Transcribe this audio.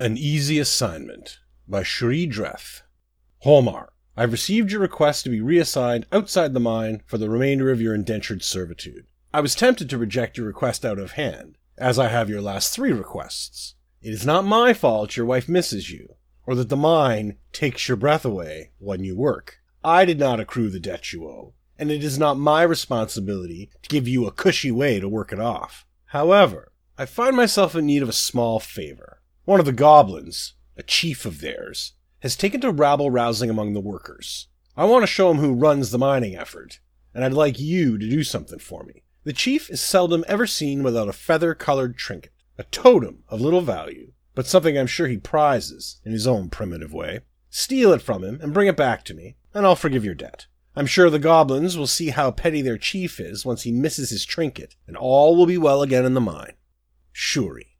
An Easy Assignment by Shri Dreth. Holmar, I've received your request to be reassigned outside the mine for the remainder of your indentured servitude. I was tempted to reject your request out of hand, as I have your last three requests. It is not my fault your wife misses you, or that the mine takes your breath away when you work. I did not accrue the debt you owe, and it is not my responsibility to give you a cushy way to work it off. However, I find myself in need of a small favor. One of the goblins, a chief of theirs, has taken to rabble rousing among the workers. I want to show him who runs the mining effort, and I'd like you to do something for me. The chief is seldom ever seen without a feather colored trinket, a totem of little value, but something I'm sure he prizes in his own primitive way. Steal it from him and bring it back to me, and I'll forgive your debt. I'm sure the goblins will see how petty their chief is once he misses his trinket, and all will be well again in the mine. Shuri.